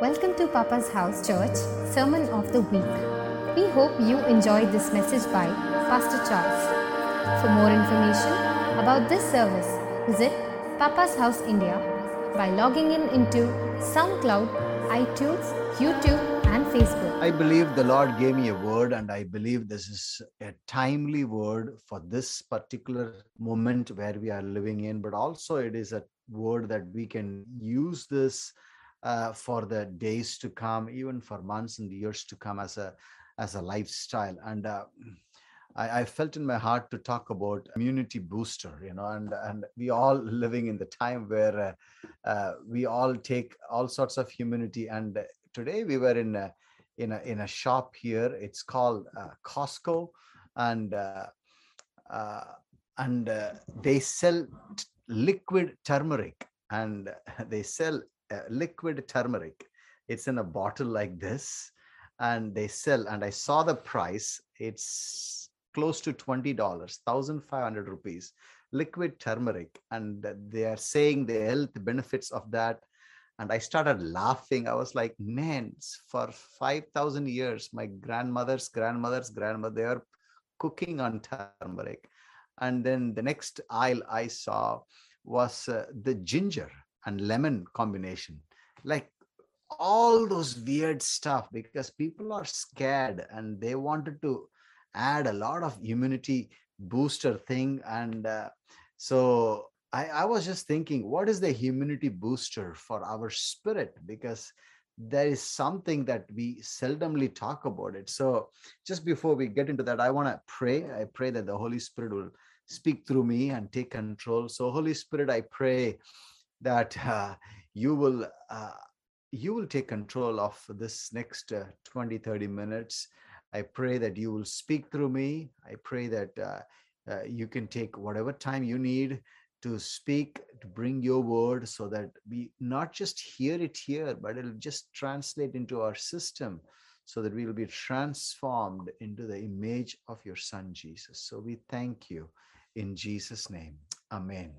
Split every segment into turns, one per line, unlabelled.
Welcome to Papa's House Church Sermon of the Week. We hope you enjoyed this message by Pastor Charles. For more information about this service, visit Papa's House India by logging in into SoundCloud, iTunes, YouTube, and Facebook.
I believe the Lord gave me a word, and I believe this is a timely word for this particular moment where we are living in, but also it is a word that we can use this uh, for the days to come, even for months and years to come as a as a lifestyle. And uh, I, I, felt in my heart to talk about immunity booster, you know, and and we all living in the time where uh, uh we all take all sorts of immunity. And today we were in a in a in a shop here. It's called uh, Costco, and uh, and they sell t- liquid turmeric and they sell liquid turmeric. It's in a bottle like this, and they sell. And I saw the price. It's close to twenty dollars, thousand five hundred rupees. Liquid turmeric, and they are saying the health benefits of that. And I started laughing. I was like, man, for 5,000 years, my grandmother's grandmother's grandmother, they are cooking on turmeric. And then the next aisle I saw was uh, the ginger and lemon combination. Like all those weird stuff because people are scared and they wanted to add a lot of immunity booster thing. And uh, so I, I was just thinking what is the immunity booster for our spirit? Because there is something that we seldomly talk about it. So just before we get into that i want to pray. I pray that the holy spirit will speak through me and take control. So holy spirit i pray that uh, you will uh, you will take control of this next uh, 20 30 minutes. I pray that you will speak through me. I pray that uh, uh, you can take whatever time you need to speak to bring your word so that we not just hear it here but it'll just translate into our system so that we will be transformed into the image of your son jesus. So we thank you in jesus name. Amen.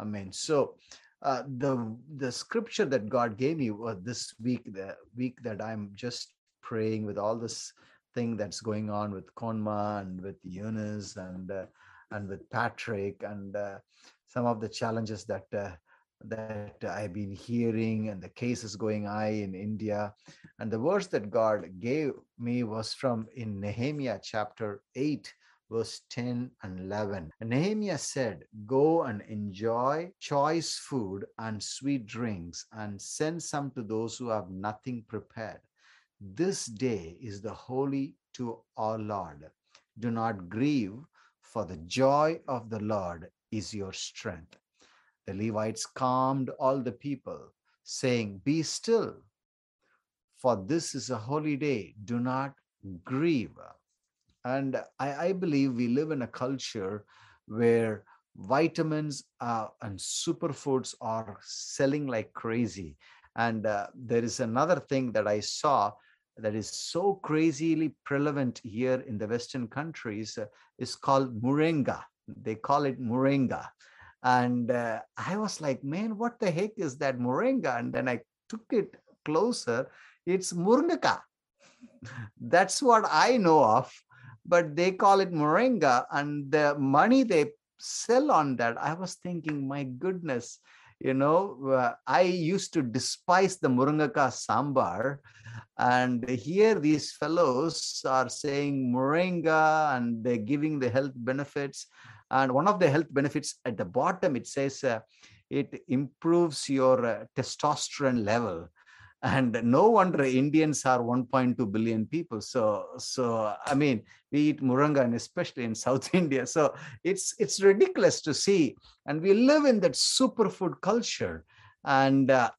Amen. So uh, the the scripture that God gave me was this week, the week that I'm just praying with all this thing that's going on with Konma and with Eunice and uh, and with Patrick and uh, some of the challenges that uh, that I've been hearing and the cases going high in India. And the verse that God gave me was from in Nehemiah chapter 8, verse 10 and 11. Nehemiah said, Go and enjoy choice food and sweet drinks, and send some to those who have nothing prepared. This day is the holy to our Lord. Do not grieve, for the joy of the Lord is your strength. The Levites calmed all the people, saying, Be still, for this is a holy day. Do not grieve. And I, I believe we live in a culture where vitamins uh, and superfoods are selling like crazy. And uh, there is another thing that I saw that is so crazily prevalent here in the Western countries uh, is called moringa. They call it moringa. And uh, I was like, man, what the heck is that moringa? And then I took it closer. It's murnaka. That's what I know of but they call it moringa and the money they sell on that i was thinking my goodness you know uh, i used to despise the murungaka sambar and here these fellows are saying moringa and they're giving the health benefits and one of the health benefits at the bottom it says uh, it improves your uh, testosterone level and no wonder indians are 1.2 billion people. So so i mean we eat muranga and especially in south india. So it's it's ridiculous to see. And we live in that superfood culture. And uh,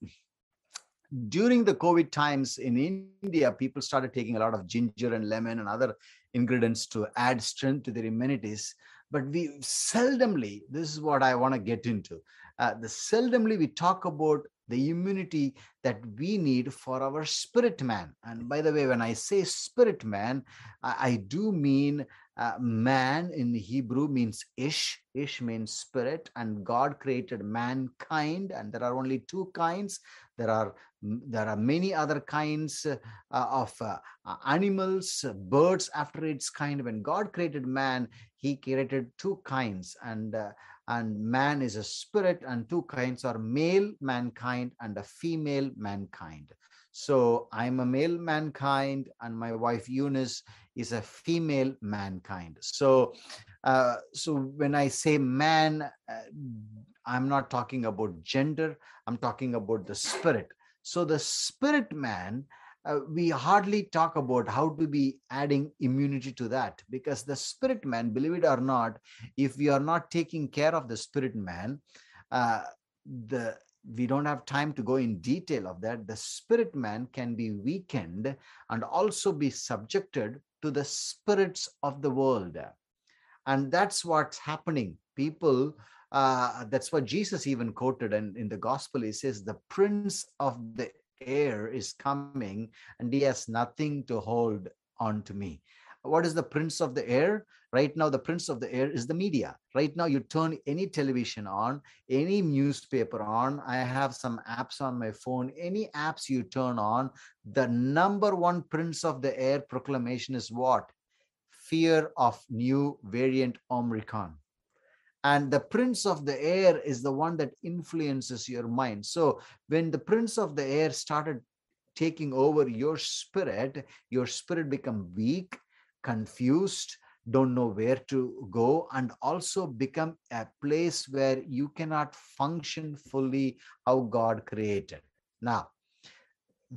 during the covid times in india people started taking a lot of ginger and lemon and other ingredients to add strength to their immunities. But we seldomly this is what i want to get into. Uh, the seldomly we talk about the immunity that we need for our spirit man. And by the way, when I say spirit man, I, I do mean Uh, man in Hebrew means ish. Ish means spirit, and God created mankind, and there are only two kinds. There are there are many other kinds uh, of uh, animals, birds after its kind. When God created man, He created two kinds, and uh, and man is a spirit, and two kinds are male mankind and a female mankind. So I'm a male mankind, and my wife Eunice is a female mankind. So, uh, so when I say man, uh, I'm not talking about gender. I'm talking about the spirit. So the spirit man, uh, we hardly talk about how to be adding immunity to that because the spirit man, believe it or not, if we are not taking care of the spirit man, uh, the we don't have time to go in detail of that. The spirit man can be weakened and also be subjected to the spirits of the world. And that's what's happening. People uh, that's what jesus even quoted and in the gospel. He says the prince of the air is coming and he has nothing to hold on to me. What is the prince of the air? Right now the prince of the air is the media. Right now you turn any television on any newspaper on. I have some apps on my phone. Any apps you turn on the number one prince of the air proclamation is what? Fear of new variant omicron and the prince of the air is the one that influences your mind so when the prince of the air started taking over your spirit your spirit become weak confused, don't know where to go, and also become a place where you cannot function fully how God created. Now,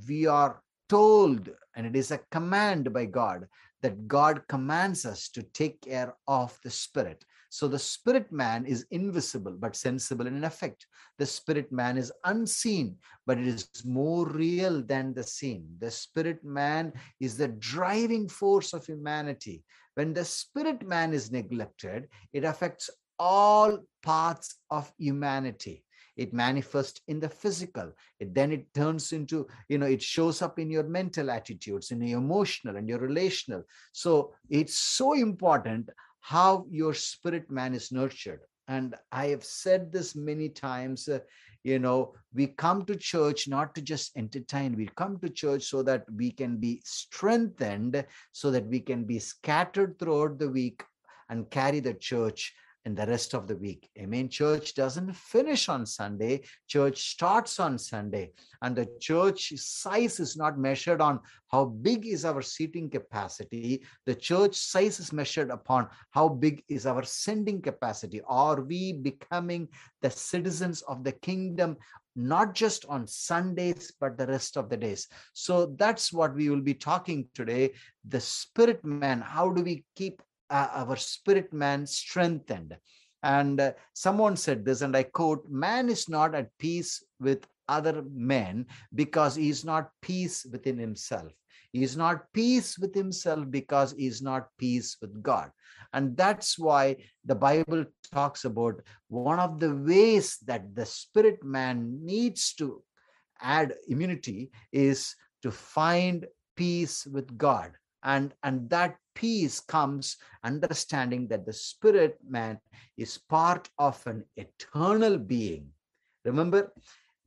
we are told, and it is a command by God, that God commands us to take care of the spirit. So the spirit man is invisible but sensible in effect. The spirit man is unseen, but it is more real than the seen. The spirit man is the driving force of humanity. When the spirit man is neglected, it affects all parts of humanity it manifests in the physical it then it turns into you know it shows up in your mental attitudes in your emotional and your relational so it's so important how your spirit man is nurtured. And I have said this many times. Uh, you know, we come to church not to just entertain, we come to church so that we can be strengthened, so that we can be scattered throughout the week and carry the church in the rest of the week. Amen. Church doesn't finish on Sunday, church starts on Sunday. And the church size is not measured on how big is our seating capacity. The church size is measured upon how big is our sending capacity. Are we becoming the citizens of the kingdom not just on Sundays, but the rest of the days. So that's what we will be talking today. The spirit man, how do we keep uh, our spirit man strengthened. And uh, someone said this, and I quote Man is not at peace with other men because he is not peace within himself. He is not peace with himself because he is not peace with God. And that's why the Bible talks about one of the ways that the spirit man needs to add immunity is to find peace with God and and that peace comes understanding that the spirit man is part of an eternal being. Remember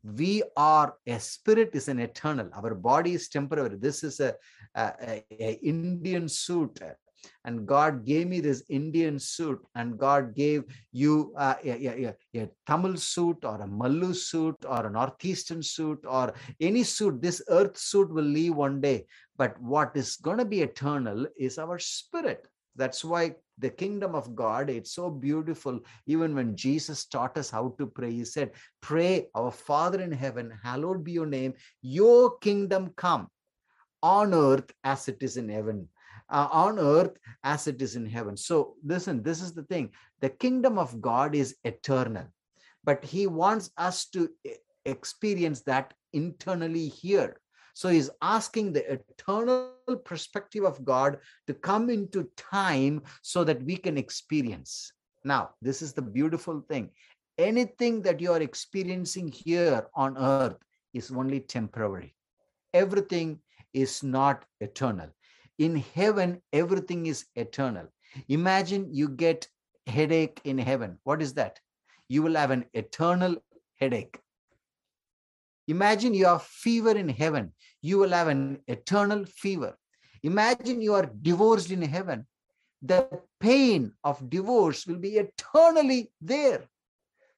we are a spirit is an eternal. Our body is temporary. This is a, a, a, indian suit and God gave me this Indian suit, and God gave you uh, a, a, a, Tamil suit or a Mallu suit or a Northeastern suit or any suit. This earth suit will leave one day, but what is going to be eternal is our spirit. That's why the kingdom of God, it's so beautiful. Even when Jesus taught us how to pray, he said, Pray, our Father in heaven, hallowed be your name, your kingdom come on earth as it is in heaven uh, on earth as it is in heaven. So, listen, this is the thing the kingdom of God is eternal, but He wants us to experience that internally here. So, He's asking the eternal perspective of God to come into time so that we can experience. Now, this is the beautiful thing. Anything that you are experiencing here on earth is only temporary. Everything is not eternal in heaven everything is eternal Imagine you get headache in heaven. What is that? You will have an eternal headache. Imagine you have fever in heaven. You will have an eternal fever. Imagine you are divorced in heaven. The pain of divorce will be eternally there.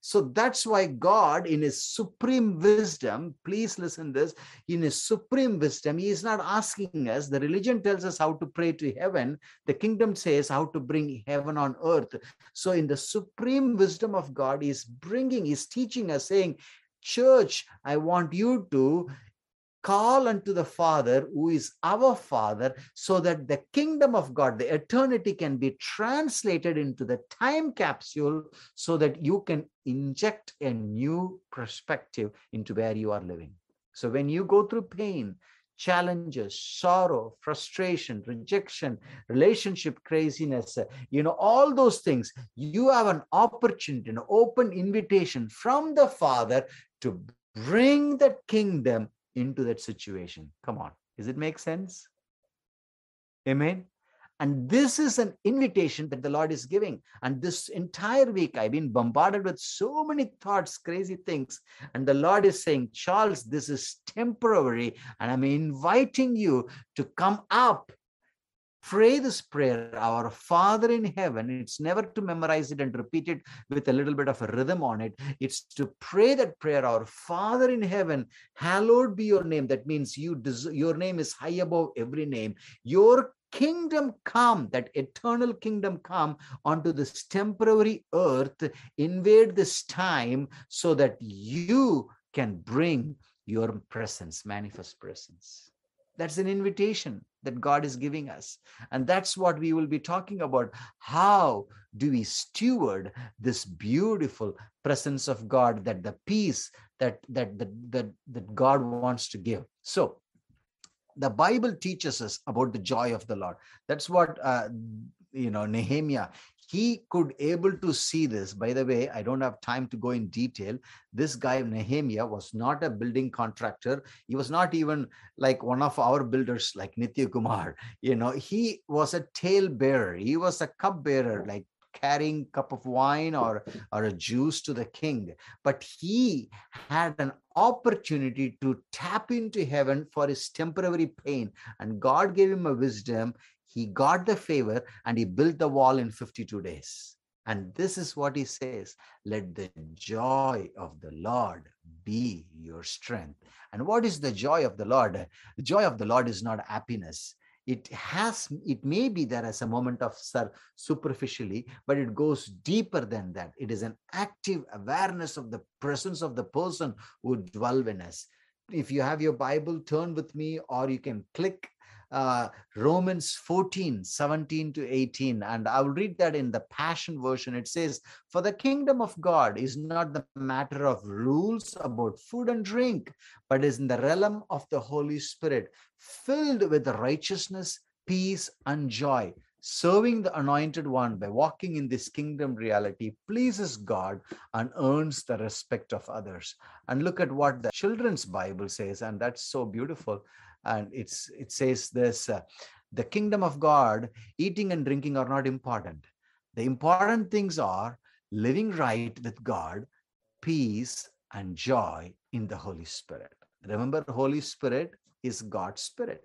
So that's why God, in his supreme wisdom, please listen this, in his supreme wisdom, he is not asking us, the religion tells us how to pray to heaven, the kingdom says how to bring heaven on earth. So in the supreme wisdom of God, he's bringing, he's teaching us, saying, church, I want you to call unto the Father, who is our Father, so that the kingdom of God, the eternity, can be translated into the time capsule so that you can inject a new perspective into where you are living. So when you go through pain, challenges, sorrow, frustration, rejection, relationship craziness, you know, all those things, you have an opportunity, an open invitation from the Father to bring that kingdom into that situation. Come on. Does it make sense? Amen. And this is an invitation that the Lord is giving. And this entire week, I've been bombarded with so many thoughts, crazy things. And the Lord is saying, Charles, this is temporary. And I'm inviting you to come up pray this prayer, Our Father in heaven. It's never to memorize it and repeat it with a little bit of a rhythm on it. It's to pray that prayer, Our Father in heaven, hallowed be your name. That means you your name is high above every name. Your kingdom come, that eternal kingdom come onto this temporary earth, invade this time so that you can bring your presence, manifest presence. That's an invitation that God is giving us. And that's what we will be talking about. How do we steward this beautiful presence of God, that the peace that, that, that, that, that God wants to give? So, the Bible teaches us about the joy of the Lord. That's what uh, you know Nehemiah he could able to see this. By the way i don't have time to go in detail. This guy nehemiah was not a building contractor. He was not even like one of our builders like nitya kumar. You know he was a tale bearer. He was a cup bearer like carrying cup of wine or or a juice to the king. But he had an opportunity to tap into heaven for his temporary pain. And god gave him a wisdom he got the favor and he built the wall in 52 days. And this is what he says let the joy of the Lord be your strength. And what is the joy of the Lord? The joy of the Lord is not happiness. It has, it may be there as a moment of sir superficially, but it goes deeper than that. It is an active awareness of the presence of the person who dwell in us. If you have your Bible, turn with me, or you can click uh, Romans 14, 17 to 18. And I'll read that in the Passion Version. It says, For the kingdom of God is not the matter of rules about food and drink, but is in the realm of the Holy Spirit, filled with righteousness, peace, and joy. Serving the anointed one by walking in this kingdom reality pleases God and earns the respect of others. And look at what the children's Bible says, and that's so beautiful and it's it says this uh, the kingdom of god eating and drinking are not important. The important things are living right with god peace and joy in the holy spirit. Remember holy spirit is god's spirit.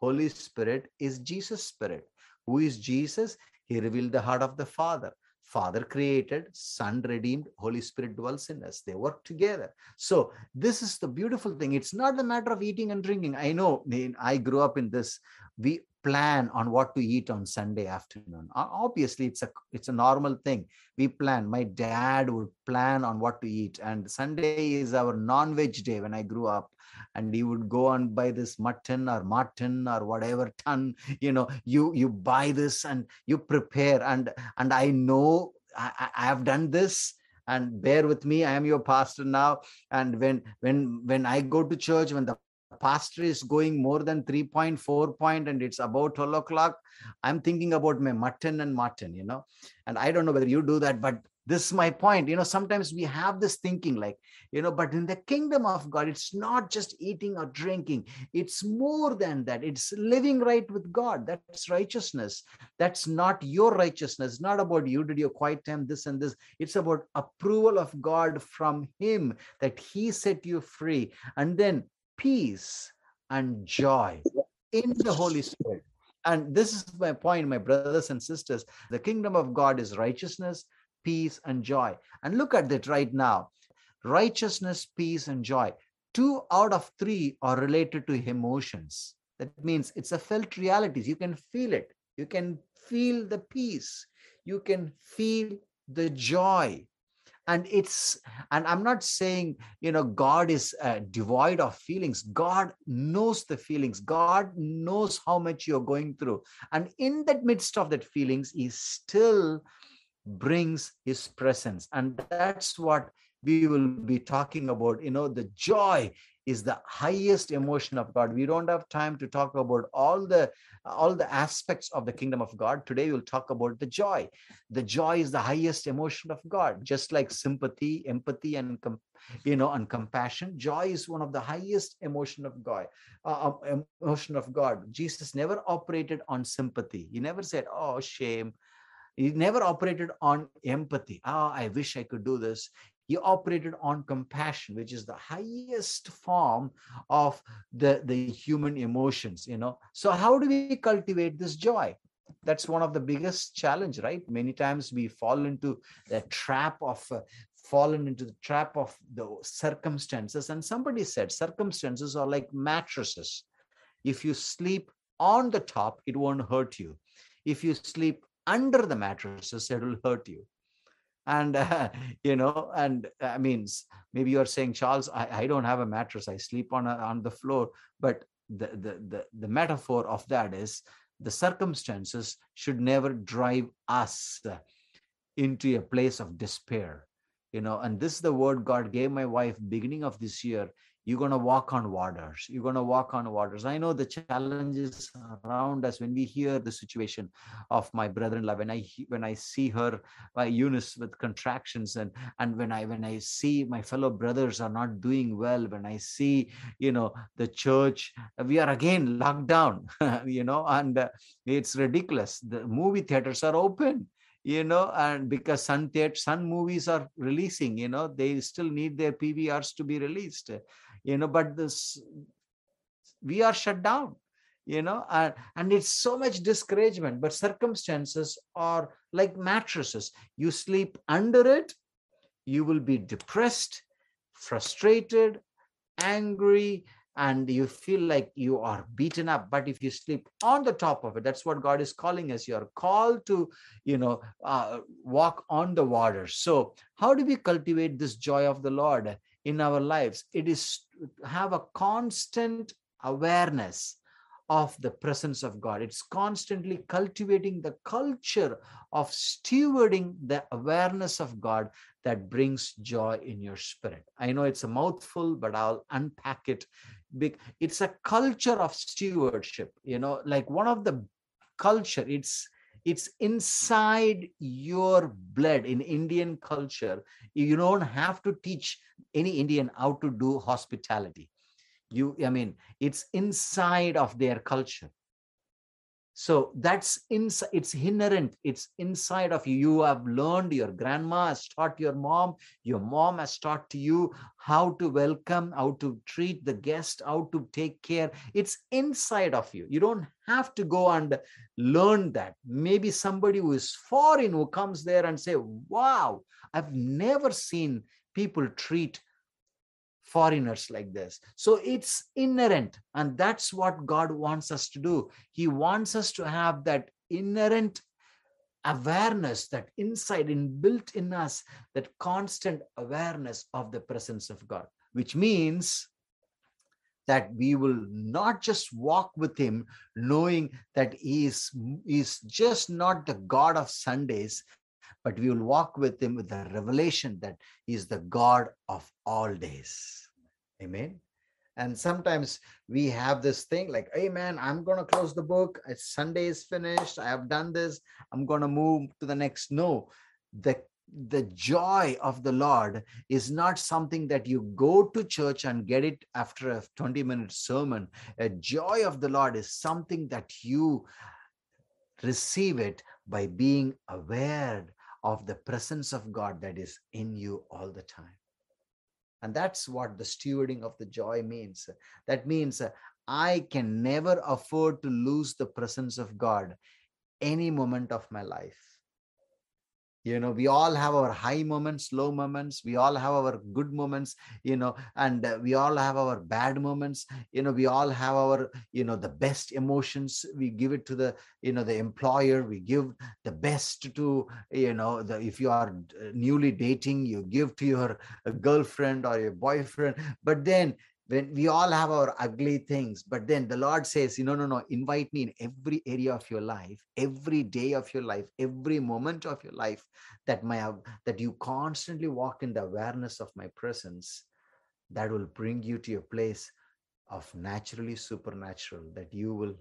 Holy spirit is jesus spirit. Who is jesus? He revealed the heart of the father Father created, Son redeemed, Holy Spirit dwells in us. They work together. So, this is the beautiful thing. It's not a matter of eating and drinking. I know I grew up in this. We plan on what to eat on Sunday afternoon. Obviously, it's a it's a normal thing. We plan. My dad would plan on what to eat, and Sunday is our non-veg day. When I grew up, and he would go and buy this mutton or mutton or whatever ton you know you you buy this and you prepare. And and i know i, I have done this and bear with me i am your pastor now. And when when when i go to church when the pastor is going more than 3.4 point and it's about 12 o'clock i'm thinking about my mutton and mutton you know. And i don't know whether you do that but this is my point. You know sometimes we have this thinking like you know but in the kingdom of god it's not just eating or drinking. It's more than that. It's living right with god. That's righteousness. That's not your righteousness. Not about you did your quiet time this and this. It's about approval of god from him that he set you free. And then peace and joy in the holy spirit. And this is my point my brothers and sisters. The kingdom of god is righteousness peace, and joy. And look at that right now righteousness, peace, and joy. Two out of three are related to emotions. That means it's a felt reality. You can feel it. You can feel the peace. You can feel the joy. And it's, and I'm not saying, you know, God is uh, devoid of feelings. God knows the feelings. God knows how much you're going through. And in that midst of that feelings, He's still brings his presence. And that's what we will be talking about. You know the joy is the highest emotion of god. We don't have time to talk about all the all the aspects of the kingdom of god. Today we'll talk about the joy. The joy is the highest emotion of god just like sympathy empathy and you know and compassion. Joy is one of the highest emotion of god uh, emotion of god. Jesus never operated on sympathy. He never said oh shame he never operated on empathy. Ah, oh, I wish I could do this. He operated on compassion, which is the highest form of the, the human emotions, you know. So how do we cultivate this joy? That's one of the biggest challenge, right? Many times we fall into the trap of uh, fallen into the trap of the circumstances. And somebody said circumstances are like mattresses. If you sleep on the top, it won't hurt you. If you sleep under the mattresses it will hurt you. And uh, you know and i mean maybe you're saying charles I, I don't have a mattress. I sleep on a, on the floor. But the, the the the metaphor of that is the circumstances should never drive us into a place of despair you know. And this is the word god gave my wife beginning of this year you're going to walk on waters. You're going to walk on waters. I know the challenges around us when we hear the situation of my brother-in-law. When i when i see her my eunice with contractions and and when i when i see my fellow brothers are not doing well when i see you know the church we are again locked down you know and uh, it's ridiculous. The movie theaters are open you know, and because Sun theater, Sun movies are releasing, you know, they still need their PVRs to be released you know but this we are shut down you know and, and it's so much discouragement but circumstances are like mattresses. You sleep under it you will be depressed frustrated angry and you feel like you are beaten up but if you sleep on the top of it that's what god is calling us you are called to you know uh, walk on the water so how do we cultivate this joy of the lord in our lives it is have a constant awareness of the presence of God. It's constantly cultivating the culture of stewarding the awareness of God that brings joy in your spirit. I know it's a mouthful, but I'll unpack it. It's a culture of stewardship, you know, like one of the culture, it's it's inside your blood. In indian culture you don't have to teach any indian how to do hospitality. You i mean it's inside of their culture so that's inside it's inherent. It's inside of you. You have learned your grandma has taught your mom your mom has taught to you how to welcome how to treat the guest how to take care. It's inside of you. You don't have to go and learn that. Maybe somebody who is foreign who comes there and say wow i've never seen people treat foreigners like this. So it's inherent. And that's what God wants us to do. He wants us to have that inherent awareness, that inside inbuilt in us, that constant awareness of the presence of God, which means that we will not just walk with him knowing that he is, he is just not the God of Sundays, but we will walk with him with the revelation that he is the God of all days. Amen. And sometimes we have this thing like, hey man, I'm to close the book. Sunday is finished. I have done this. I'm to move to the next. No, the the joy of the Lord is not something that you go to church and get it after a 20 minute sermon. A joy of the Lord is something that you receive it by being aware of the presence of God that is in you all the time. And that's what the stewarding of the joy means. That means uh, I can never afford to lose the presence of God any moment of my life you know we all have our high moments low moments we all have our good moments you know and uh, we all have our bad moments you know we all have our you know the best emotions we give it to the you know the employer we give the best to you know the if you are uh, newly dating you give to your uh, girlfriend or your boyfriend but then when we all have our ugly things but then the lord says no no no invite me in every area of your life every day of your life every moment of your life that my that you constantly walk in the awareness of my presence that will bring you to a place of naturally supernatural that you will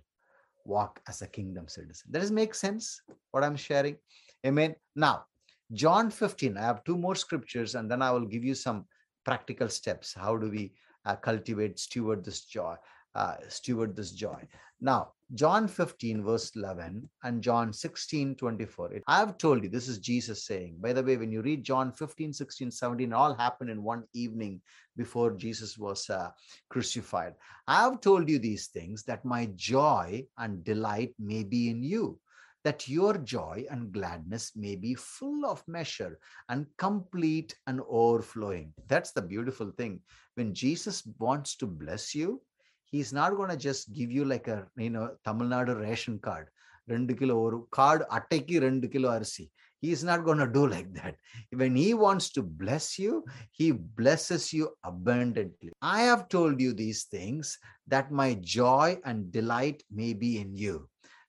walk as a kingdom citizen. Does it make sense what i'm sharing? Amen. Now john 15 i have two more scriptures and then i will give you some practical steps. How do we uh, cultivate, steward this joy, uh, steward this joy. Now, John 15, verse 11, and John 16, 24. It, I have told you, this is Jesus saying. By the way, when you read John 15, 16, 17, all happened in one evening before Jesus was uh, crucified. I have told you these things that my joy and delight may be in you that your joy and gladness may be full of measure and complete and overflowing. That's the beautiful thing. When Jesus wants to bless you, he's not going to just give you like a you know Tamil Nadu ration card. ரெண்டு kilo ஒரு card அட்டைக்கு ரெண்டு kilo அரிசி he is not going to do like that when he wants to bless you he blesses you abundantly i have told you these things that my joy and delight may be in you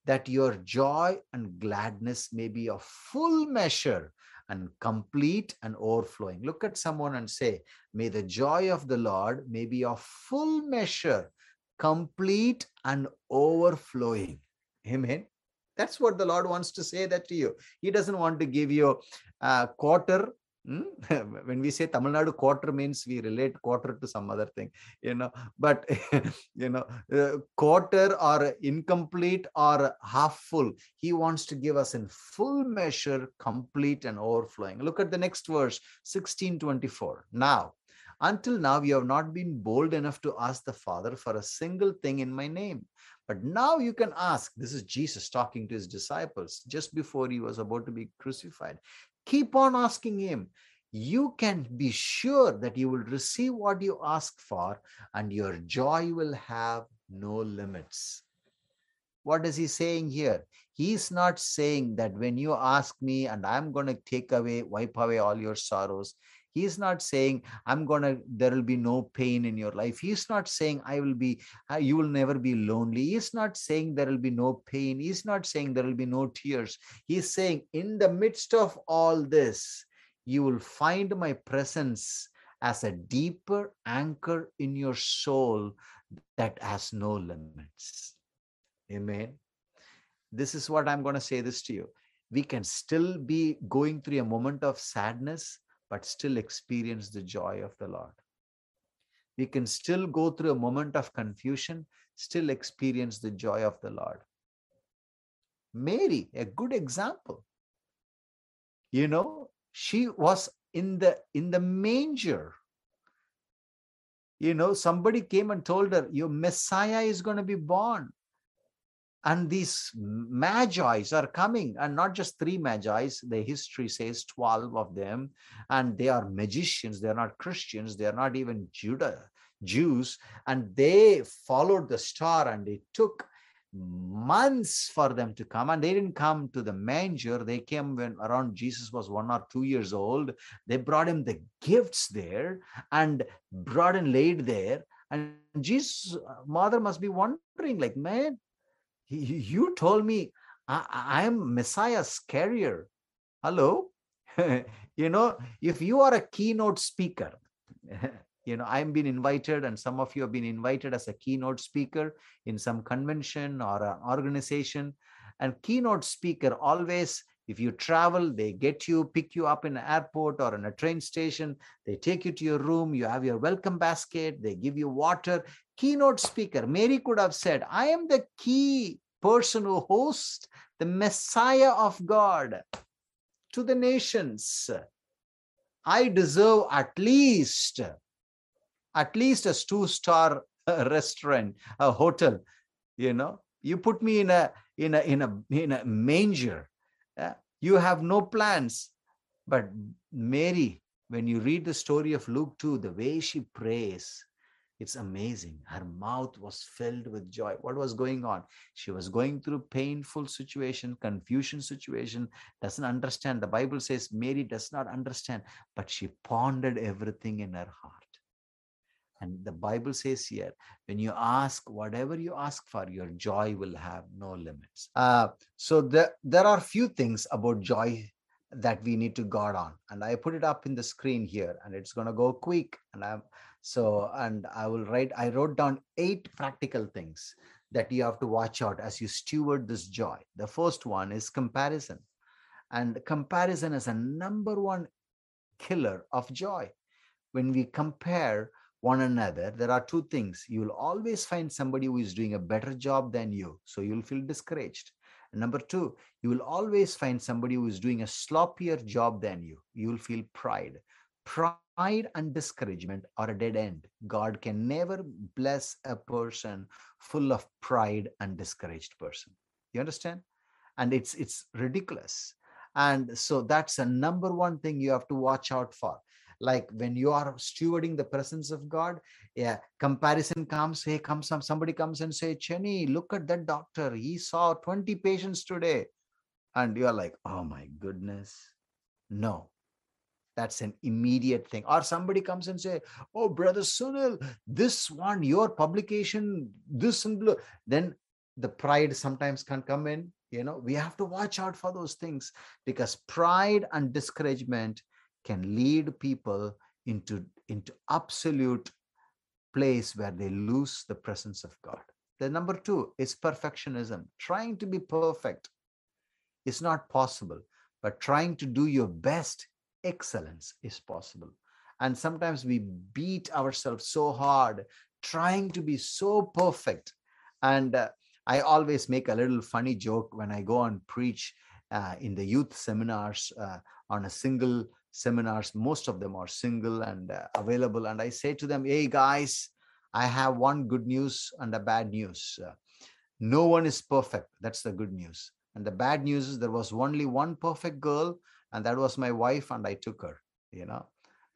that your joy and gladness may be of full measure and complete and overflowing. Look at someone and say, May the joy of the Lord may be of full measure, complete and overflowing. Amen. That's what the Lord wants to say that to you. He doesn't want to give you a quarter? when we say Tamil Nadu quarter means we relate quarter to some other thing, you know, but you know, uh, quarter or incomplete or half full, he wants to give us in full measure, complete and overflowing. Look at the next verse, 1624. Now, until now, you have not been bold enough to ask the Father for a single thing in my name. But now you can ask. This is Jesus talking to his disciples just before he was about to be crucified. Keep on asking Him. You can be sure that you will receive what you ask for, and your joy will have no limits. What is He saying here? He's not saying that when you ask me and I'm going to take away, wipe away all your sorrows, He's not saying, I'm to, there will be no pain in your life. He's not saying, I will be, uh, you will never be lonely. He's not saying there will be no pain. He's not saying there will be no tears. He's saying, in the midst of all this, you will find my presence as a deeper anchor in your soul that has no limits. Amen. This is what I'm going to say this to you. We can still be going through a moment of sadness but still experience the joy of the Lord. We can still go through a moment of confusion, still experience the joy of the Lord. Mary, a good example. You know, she was in the in the manger. You know, somebody came and told her, Your Messiah is going to be born and these magi's are coming and not just three magi's the history says 12 of them and they are magicians they're not christians they're not even judah jews and they followed the star and it took months for them to come and they didn't come to the manger they came when around jesus was one or two years old they brought him the gifts there and brought and laid there and jesus mother must be wondering like man you told me I, am Messiah's carrier. Hello? you know, if you are a keynote speaker, you know, I'm been invited, and some of you have been invited as a keynote speaker in some convention or an organization. And keynote speaker always if you travel they get you pick you up in an airport or in a train station they take you to your room you have your welcome basket they give you water keynote speaker mary could have said i am the key person who hosts the messiah of god to the nations i deserve at least at least a two star uh, restaurant a hotel you know you put me in a in a in a in a manger uh, you have no plans. But Mary, when you read the story of Luke 2, the way she prays, it's amazing. Her mouth was filled with joy. What was going on? She was going through painful situation, confusion situation, doesn't understand. The Bible says Mary does not understand, but she pondered everything in her heart. And the Bible says here, when you ask whatever you ask for, your joy will have no limits. Uh, so the, there are few things about joy that we need to guard on. And I put it up in the screen here and it's going to go quick. And I'm so, and I will write, I wrote down eight practical things that you have to watch out as you steward this joy. The first one is comparison. And comparison is a number one killer of joy. When we compare one another, there are two things. You will always find somebody who is doing a better job than you. So you'll feel discouraged. Number two, you will always find somebody who is doing a sloppier job than you. You will feel pride. Pride and discouragement are a dead end. God can never bless a person full of pride and discouraged person. You understand? And it's it's ridiculous. And so that's a number one thing you have to watch out for like when you are stewarding the presence of god yeah comparison comes hey comes some somebody comes and say chenny look at that doctor. He saw 20 patients today. And you're like oh my goodness. No. That's an immediate thing. Or somebody comes and say oh brother sunil this one your publication this and blue. then the pride sometimes can come in. You know we have to watch out for those things because pride and discouragement can lead people into, into absolute place where they lose the presence of God. The number two is perfectionism. Trying to be perfect is not possible, but trying to do your best, excellence is possible. And sometimes we beat ourselves so hard trying to be so perfect. And uh, I always make a little funny joke when I go and preach uh, in the youth seminars uh, on a single seminars most of them are single and uh, available and i say to them hey guys i have one good news and a bad news uh, no one is perfect that's the good news. And the bad news is there was only one perfect girl and that was my wife and i took her you know?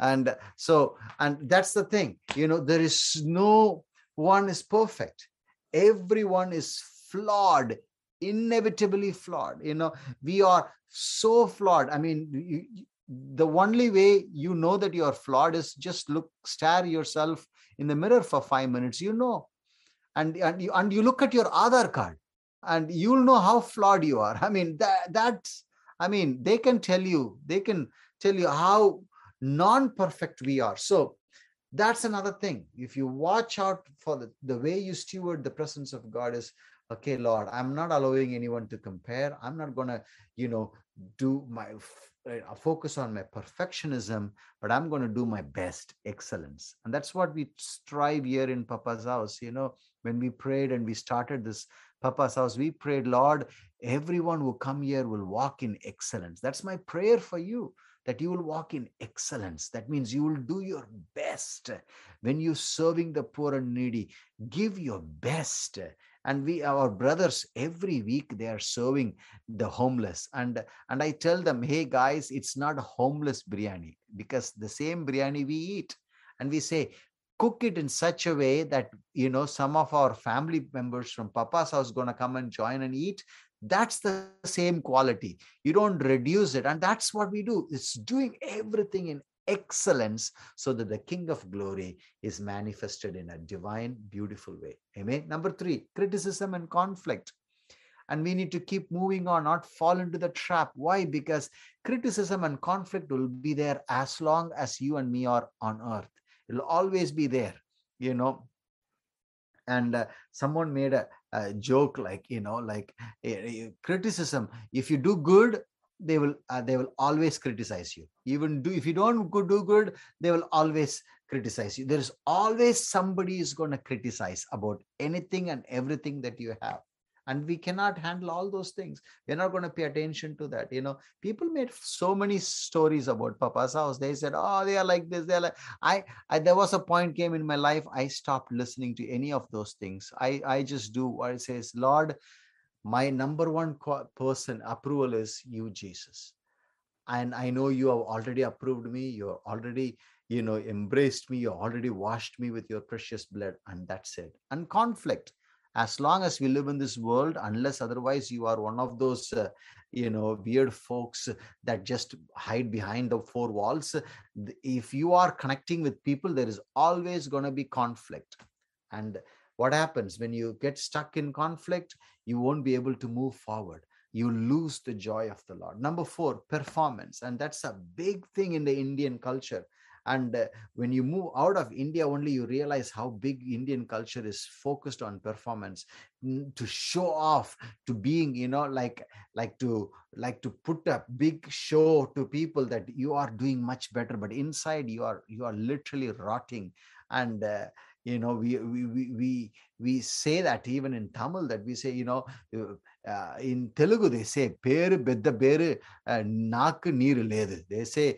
And so and that's the thing you know there is no one is perfect. Everyone is flawed inevitably flawed you know? We are so flawed. I mean the only way you know that you are flawed is just look stare yourself in the mirror for five minutes you know. And and you, and you look at your Aadhaar card and you'll know how flawed you are. I mean that that's i mean they can tell you they can tell you how non-perfect we are. So that's another thing. If you watch out for the, the way you steward the presence of god is okay lord i'm not allowing anyone to compare. I'm not going to you know do my I focus on my perfectionism, but I'm going to do my best excellence. And that's what we strive here in Papa's house. You know, when we prayed and we started this Papa's house, we prayed, Lord, everyone who come here will walk in excellence. That's my prayer for you that you will walk in excellence. That means you will do your best when you're serving the poor and needy. Give your best and we our brothers every week they are serving the homeless. And and i tell them hey guys it's not homeless biryani because the same biryani we eat. And we say cook it in such a way that you know some of our family members from papa's house going to come and join and eat. That's the same quality. You don't reduce it. And that's what we do. It's doing everything in excellence so that the King of glory is manifested in a divine, beautiful way. Amen. Number three, criticism and conflict. And we need to keep moving on, not fall into the trap. Why? Because criticism and conflict will be there as long as you and me are on earth. It'll always be there, you know. And uh, someone made a, a, joke like, you know, like uh, criticism. If you do good, they will uh, they will always criticize you. Even do if you don't go do good they will always criticize you. There is always somebody is going to criticize about anything and everything that you have. And we cannot handle all those things. We're not going to pay attention to that you know. People made so many stories about papa's house. They said oh they are like this they're like I, I there was a point came in my life i stopped listening to any of those things. I i just do what it says lord my number one person approval is you jesus. And i know you have already approved me you have already you know embraced me you already washed me with your precious blood and that's it. And conflict. As long as we live in this world unless otherwise you are one of those uh, you know weird folks that just hide behind the four walls if you are connecting with people there is always going to be conflict. And what happens when you get stuck in conflict you won't be able to move forward. You lose the joy of the lord. Number 4 performance. And that's a big thing in the indian culture. And uh, when you move out of india only you realize how big indian culture is focused on performance. To show off to being you know like like to like to put a big show to people that you are doing much better but inside you are you are literally rotting. And uh, you know we we we we say that even in tamil that we say you know uh, uh in telugu they say peru bedda peru naaku neeru ledu they say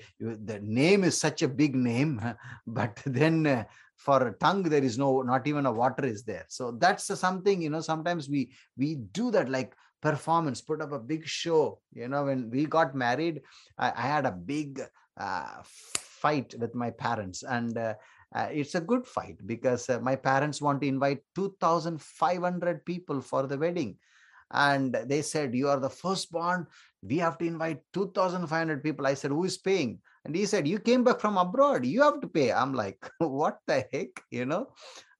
the name is such a big name but then uh, for a tongue there is no not even a water is there. So that's something you know sometimes we we do that like performance put up a big show. You know when we got married i, I had a big uh, fight with my parents and uh, uh, it's a good fight because uh, my parents want to invite 2500 people for the wedding. And they said you are the firstborn we have to invite 2500 people. I said who is paying? And he said you came back from abroad. You have to pay. I'm like what the heck? You know?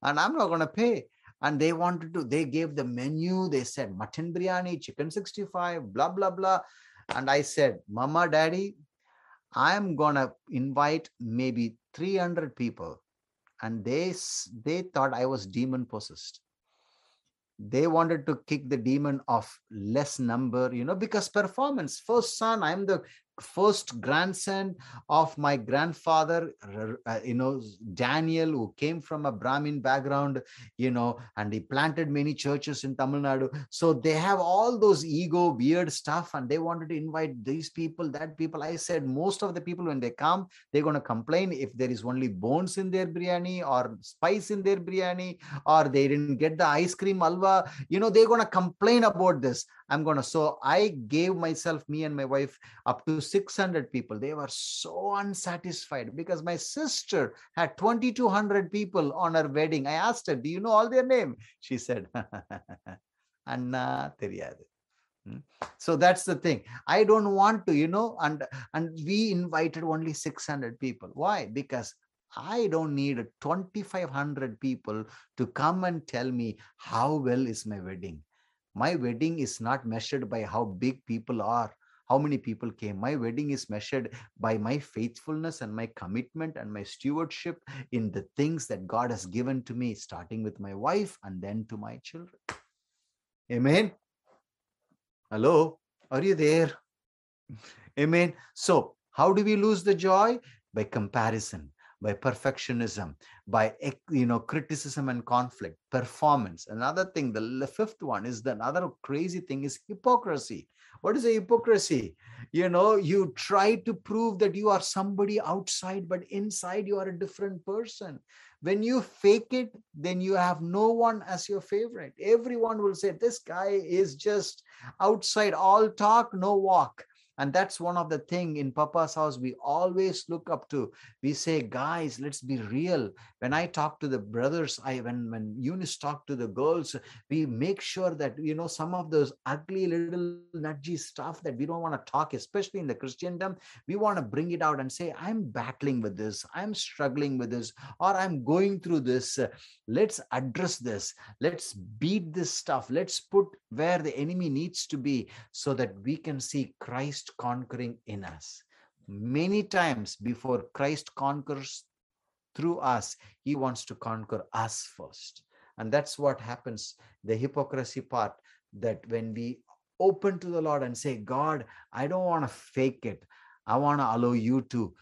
And i'm not going to pay. And they wanted to they gave the menu. They said mutton biryani chicken 65 blah blah blah. And i said mama daddy i'm going to invite maybe 300 people and they they thought i was demon possessed. They wanted to kick the demon of less number you know because performance first son i'm the first grandson of my grandfather uh, you know daniel who came from a brahmin background you know and he planted many churches in tamil nadu. So they have all those ego weird stuff and they wanted to invite these people that people. I said most of the people when they come they're going to complain if there is only bones in their biryani or spice in their biryani or they didn't get the ice cream alwa you know they're going to complain about this i'm going to so i gave myself me and my wife up to 600 people. They were so unsatisfied because my sister had 2200 people on her wedding. I asked her, Do you know all their name? She said, Anna Teriyadu. Hmm? So that's the thing. I don't want to, you know, and and we invited only 600 people. Why? Because I don't need 2,500 people to come and tell me how well is my wedding. My wedding is not measured by how big people are how many people came. My wedding is measured by my faithfulness and my commitment and my stewardship in the things that God has given to me, starting with my wife and then to my children. Amen. Hello, are you there? Amen. So, how do we lose the joy? By comparison by perfectionism by you know criticism and conflict performance another thing the fifth one is the another crazy thing is hypocrisy what is a hypocrisy? You know, you try to prove that you are somebody outside, but inside you are a different person. When you fake it, then you have no one as your favorite. Everyone will say, This guy is just outside, all talk, no walk and that's one of the thing in papa's house we always look up to. We say guys let's be real. When i talk to the brothers i when when eunice talk to the girls we make sure that you know some of those ugly little nudgy stuff that we don't want to talk especially in the christendom we want to bring it out and say i'm battling with this. I'm struggling with this or i'm going through this. Let's address this. Let's beat this stuff. Let's put where the enemy needs to be so that we can see christ conquering in us. Many times before Christ conquers through us, he wants to conquer us first. And that's what happens, the hypocrisy part, that when we open to the Lord and say, God, I don't want to fake it. I want to allow you to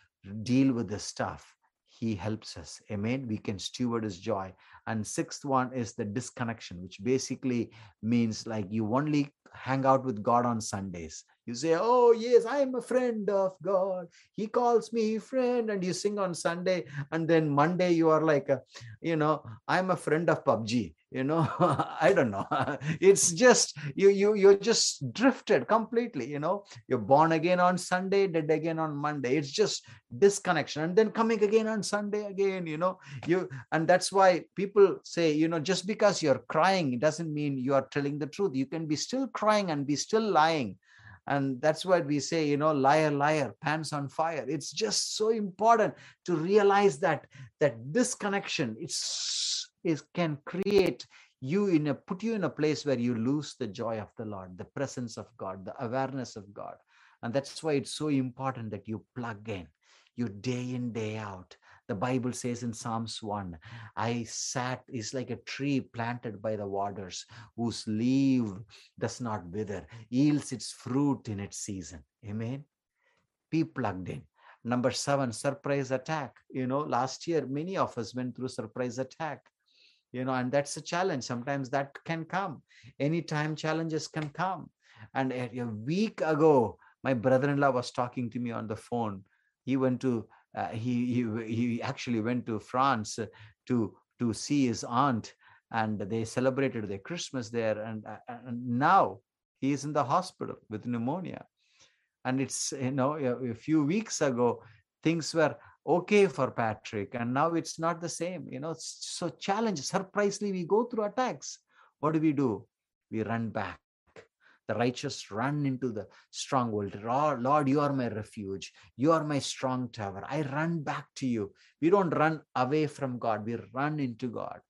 deal with the stuff. He helps us. Amen. We can steward his joy. And sixth one is the disconnection, which basically means like you only hang out with God on Sundays. You say, Oh, yes, I'm a friend of God. He calls me friend. And you sing on Sunday. And then Monday, you are like, you know, I'm a friend of PUBG. You know, I don't know. It's just, you, you, you're just drifted completely. You know, you're born again on Sunday, dead again on Monday. It's just disconnection. And then coming again on Sunday again, you know, you, and that's why people say, you know, just because you're crying, it doesn't mean you are telling the truth. You can be still crying and be still lying and that's what we say you know liar liar pants on fire. It's just so important to realize that that this connection it's is can create you in a put you in a place where you lose the joy of the lord the presence of god the awareness of god. And that's why it's so important that you plug in. You day in day out the bible says in psalms 1 i sat is like a tree planted by the waters whose leaf does not wither yields its fruit in its season. Amen? Be plugged in. Number seven surprise attack. You know last year many of us went through surprise attack you know and that's a challenge. Sometimes that can come. Anytime challenges can come. And a week ago my brother-in-law was talking to me on the phone. He went to uh, he, he he actually went to France to to see his aunt, and they celebrated their Christmas there. And, uh, and now he is in the hospital with pneumonia. And it's you know a, a few weeks ago things were okay for Patrick, and now it's not the same. You know, so challenge. Surprisingly, we go through attacks. What do we do? We run back the righteous run into the stronghold. Lord, you are my refuge. You are my strong tower. I run back to you. We don't run away from God, we run into God.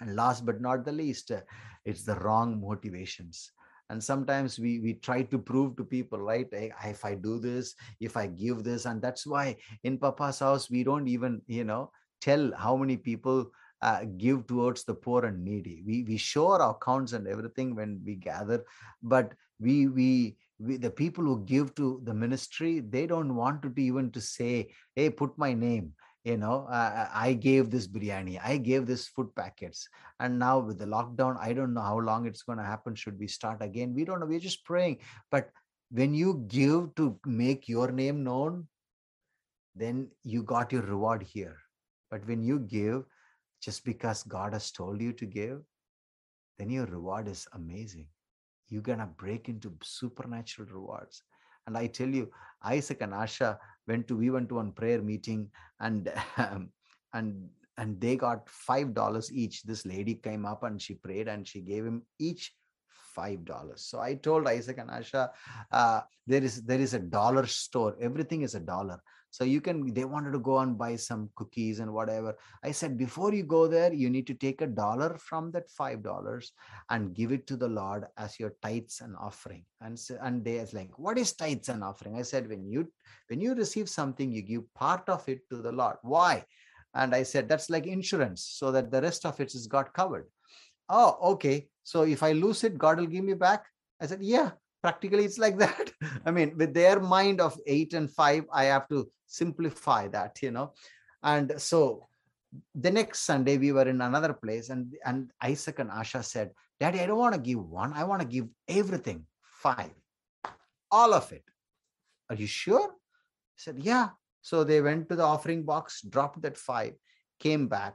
And last but not the least, uh, it's the wrong motivations. And sometimes we, we try to prove to people, right? If I do this, if I give this, and that's why in Papa's house, we don't even, you know, tell how many people uh, give towards the poor and needy. We we show our accounts and everything when we gather, but we we we, the people who give to the ministry they don't want to, to even to say hey put my name you know uh, i gave this biryani i gave this food packets and now with the lockdown i don't know how long it's going to happen should we start again we don't know we're just praying but when you give to make your name known then you got your reward here but when you give just because God has told you to give, then your reward is amazing. You're going to break into supernatural rewards. And I tell you, Isaac and Asha went to, we went to one prayer meeting and, um, and, and they got $5 each. This lady came up and she prayed and she gave him each five dollars so i told isaac and asha uh, there is there is a dollar store everything is a dollar so you can, they wanted to go and buy some cookies and whatever. I said, before you go there, you need to take a dollar from that $5 and give it to the Lord as your tithes and offering. And, so, and they is like, what is tithes and offering? I said, when you, when you receive something, you give part of it to the Lord. Why? And I said, that's like insurance so that the rest of it is got covered. Oh, okay. So if I lose it, God will give me back. I said, yeah, practically it's like that. I mean with their mind of 8 and 5 i have to simplify that you know? And so the next sunday we were in another place and and isaac and asha said daddy i don't want to give one i want to give everything five all of it. Are you sure? I said yeah. So they went to the offering box dropped that five came back.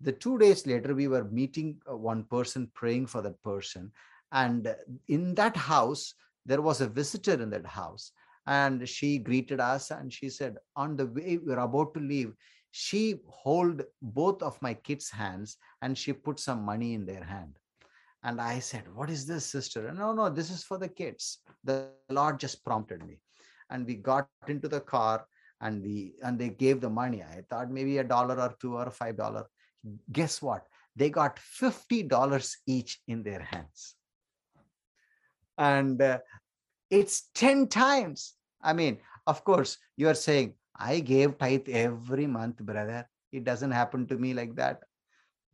The two days later we were meeting uh, one person praying for that person and in that house, there was a visitor in that house. And she greeted us and she said, On the way we're about to leave, she hold both of my kids' hands and she put some money in their hand. And I said, What is this, sister? And no, no, this is for the kids. The Lord just prompted me. And we got into the car and we and they gave the money. I thought maybe a dollar or two or five dollar. Guess what? They got $50 each in their hands and uh, it's 10 times i mean of course you are saying i gave tithe every month brother it doesn't happen to me like that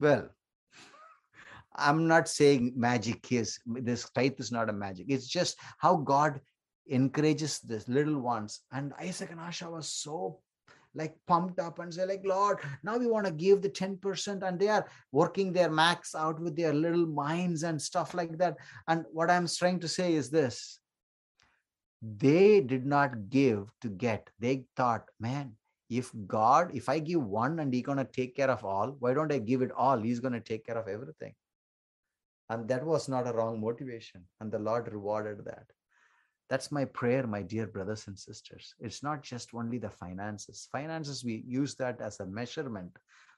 well I'm not saying magic is this tithe is not a magic. It's just how God encourages the little ones. And Isaac and Asha was so like pumped up and say like lord now we want to give the 10% and they are working their max out with their little minds and stuff like that. And what i'm trying to say is this. They did not give to get. They thought man if god if i give one and he's going to take care of all why don't i give it all? He's going to take care of everything. And that was not a wrong motivation and the lord rewarded that that's my prayer, my dear brothers and sisters. It's not just only the finances. Finances, we use that as a measurement,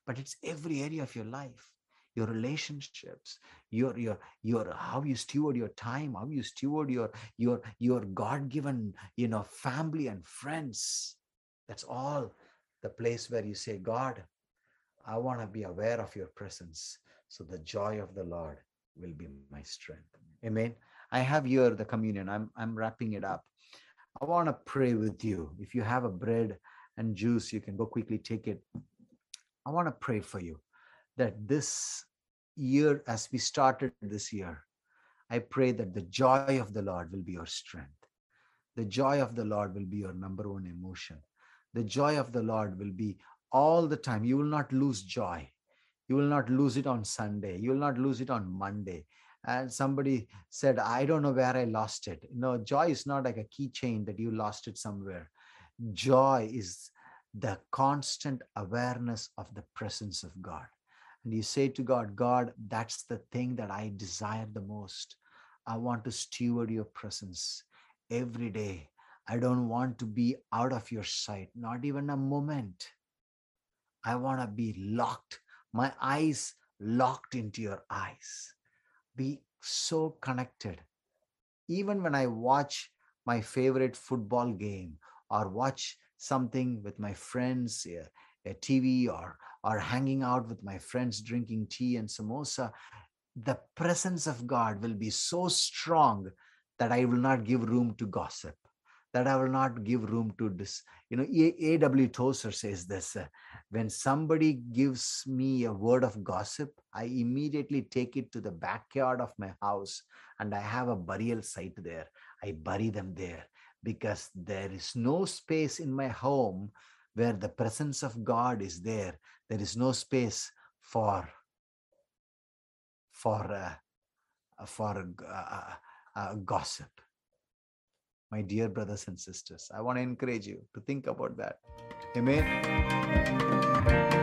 but it's every area of your life your relationships your your your how you steward your time how you steward your your your god-given you know family and friends that's all the place where you say god i want to be aware of your presence so the joy of the lord will be my strength amen I have here the communion. I'm I'm wrapping it up. I want to pray with you. If you have a bread and juice, you can go quickly take it. I want to pray for you that this year, as we started this year, I pray that the joy of the Lord will be your strength. The joy of the Lord will be your number one emotion. The joy of the Lord will be all the time. You will not lose joy. You will not lose it on Sunday. You will not lose it on Monday and somebody said i don't know where i lost it. No joy is not like a keychain that you lost it somewhere. Joy is the constant awareness of the presence of god. And you say to god god that's the thing that i desire the most. I want to steward your presence every day. I don't want to be out of your sight not even a moment. I want to be locked my eyes locked into your eyes be so connected. Even when I watch my favorite football game or watch something with my friends, eh, a, a TV or or hanging out with my friends drinking tea and samosa, the presence of God will be so strong that I will not give room to gossip that I will not give room to this. You know, A.W. Tozer says this uh, when somebody gives me a word of gossip, I immediately take it to the backyard of my house and I have a burial site there. I bury them there because there is no space in my home where the presence of God is there. There is no space for for uh, for uh, uh, gossip my dear brothers and sisters. I want to encourage you to think about that. Amen.